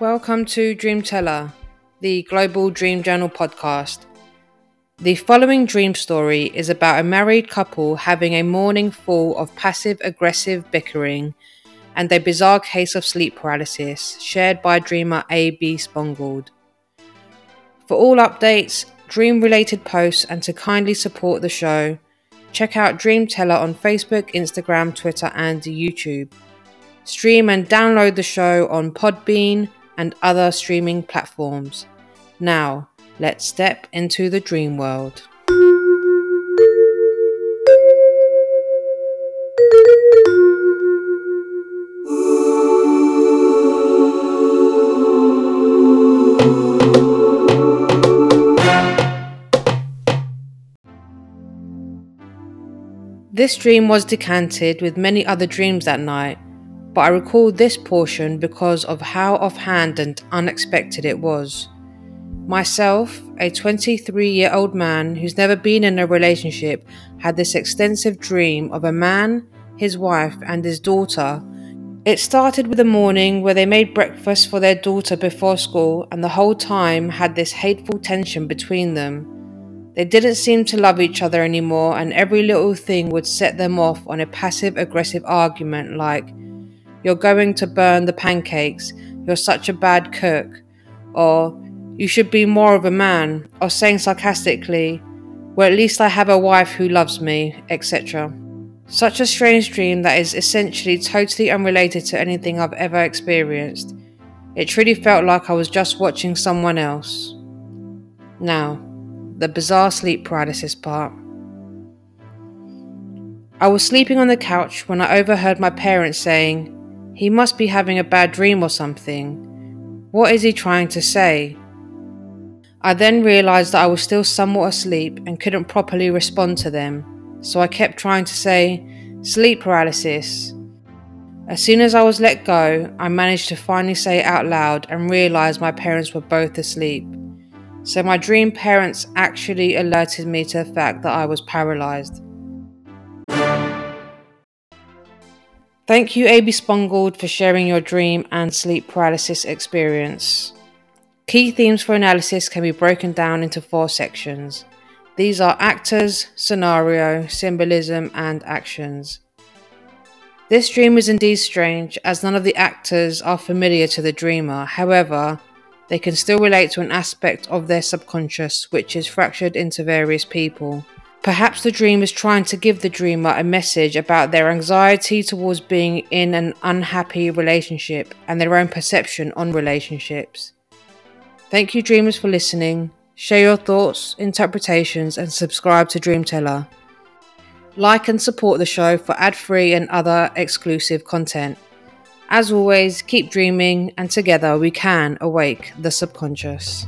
Welcome to Dreamteller, the Global Dream Journal podcast. The following dream story is about a married couple having a morning full of passive aggressive bickering and a bizarre case of sleep paralysis shared by dreamer A.B. Spongold. For all updates, dream related posts, and to kindly support the show, check out Dreamteller on Facebook, Instagram, Twitter, and YouTube. Stream and download the show on Podbean and other streaming platforms. Now, let's step into the dream world. This dream was decanted with many other dreams that night, but I recall this portion because of how offhand and unexpected it was. Myself, a 23 year old man who's never been in a relationship, had this extensive dream of a man, his wife, and his daughter. It started with a morning where they made breakfast for their daughter before school, and the whole time had this hateful tension between them. They didn't seem to love each other anymore, and every little thing would set them off on a passive aggressive argument like, You're going to burn the pancakes, you're such a bad cook, or You should be more of a man, or saying sarcastically, Well, at least I have a wife who loves me, etc. Such a strange dream that is essentially totally unrelated to anything I've ever experienced. It truly felt like I was just watching someone else. Now, the bizarre sleep paralysis part. I was sleeping on the couch when I overheard my parents saying, He must be having a bad dream or something. What is he trying to say? I then realised that I was still somewhat asleep and couldn't properly respond to them, so I kept trying to say, Sleep paralysis. As soon as I was let go, I managed to finally say it out loud and realised my parents were both asleep. So my dream parents actually alerted me to the fact that I was paralyzed. Thank you, AB Spongold, for sharing your dream and sleep paralysis experience. Key themes for analysis can be broken down into four sections. These are actors, scenario, symbolism, and actions. This dream is indeed strange, as none of the actors are familiar to the dreamer. However, they can still relate to an aspect of their subconscious which is fractured into various people. Perhaps the dream is trying to give the dreamer a message about their anxiety towards being in an unhappy relationship and their own perception on relationships. Thank you, dreamers, for listening. Share your thoughts, interpretations, and subscribe to Dreamteller. Like and support the show for ad free and other exclusive content. As always, keep dreaming, and together we can awake the subconscious.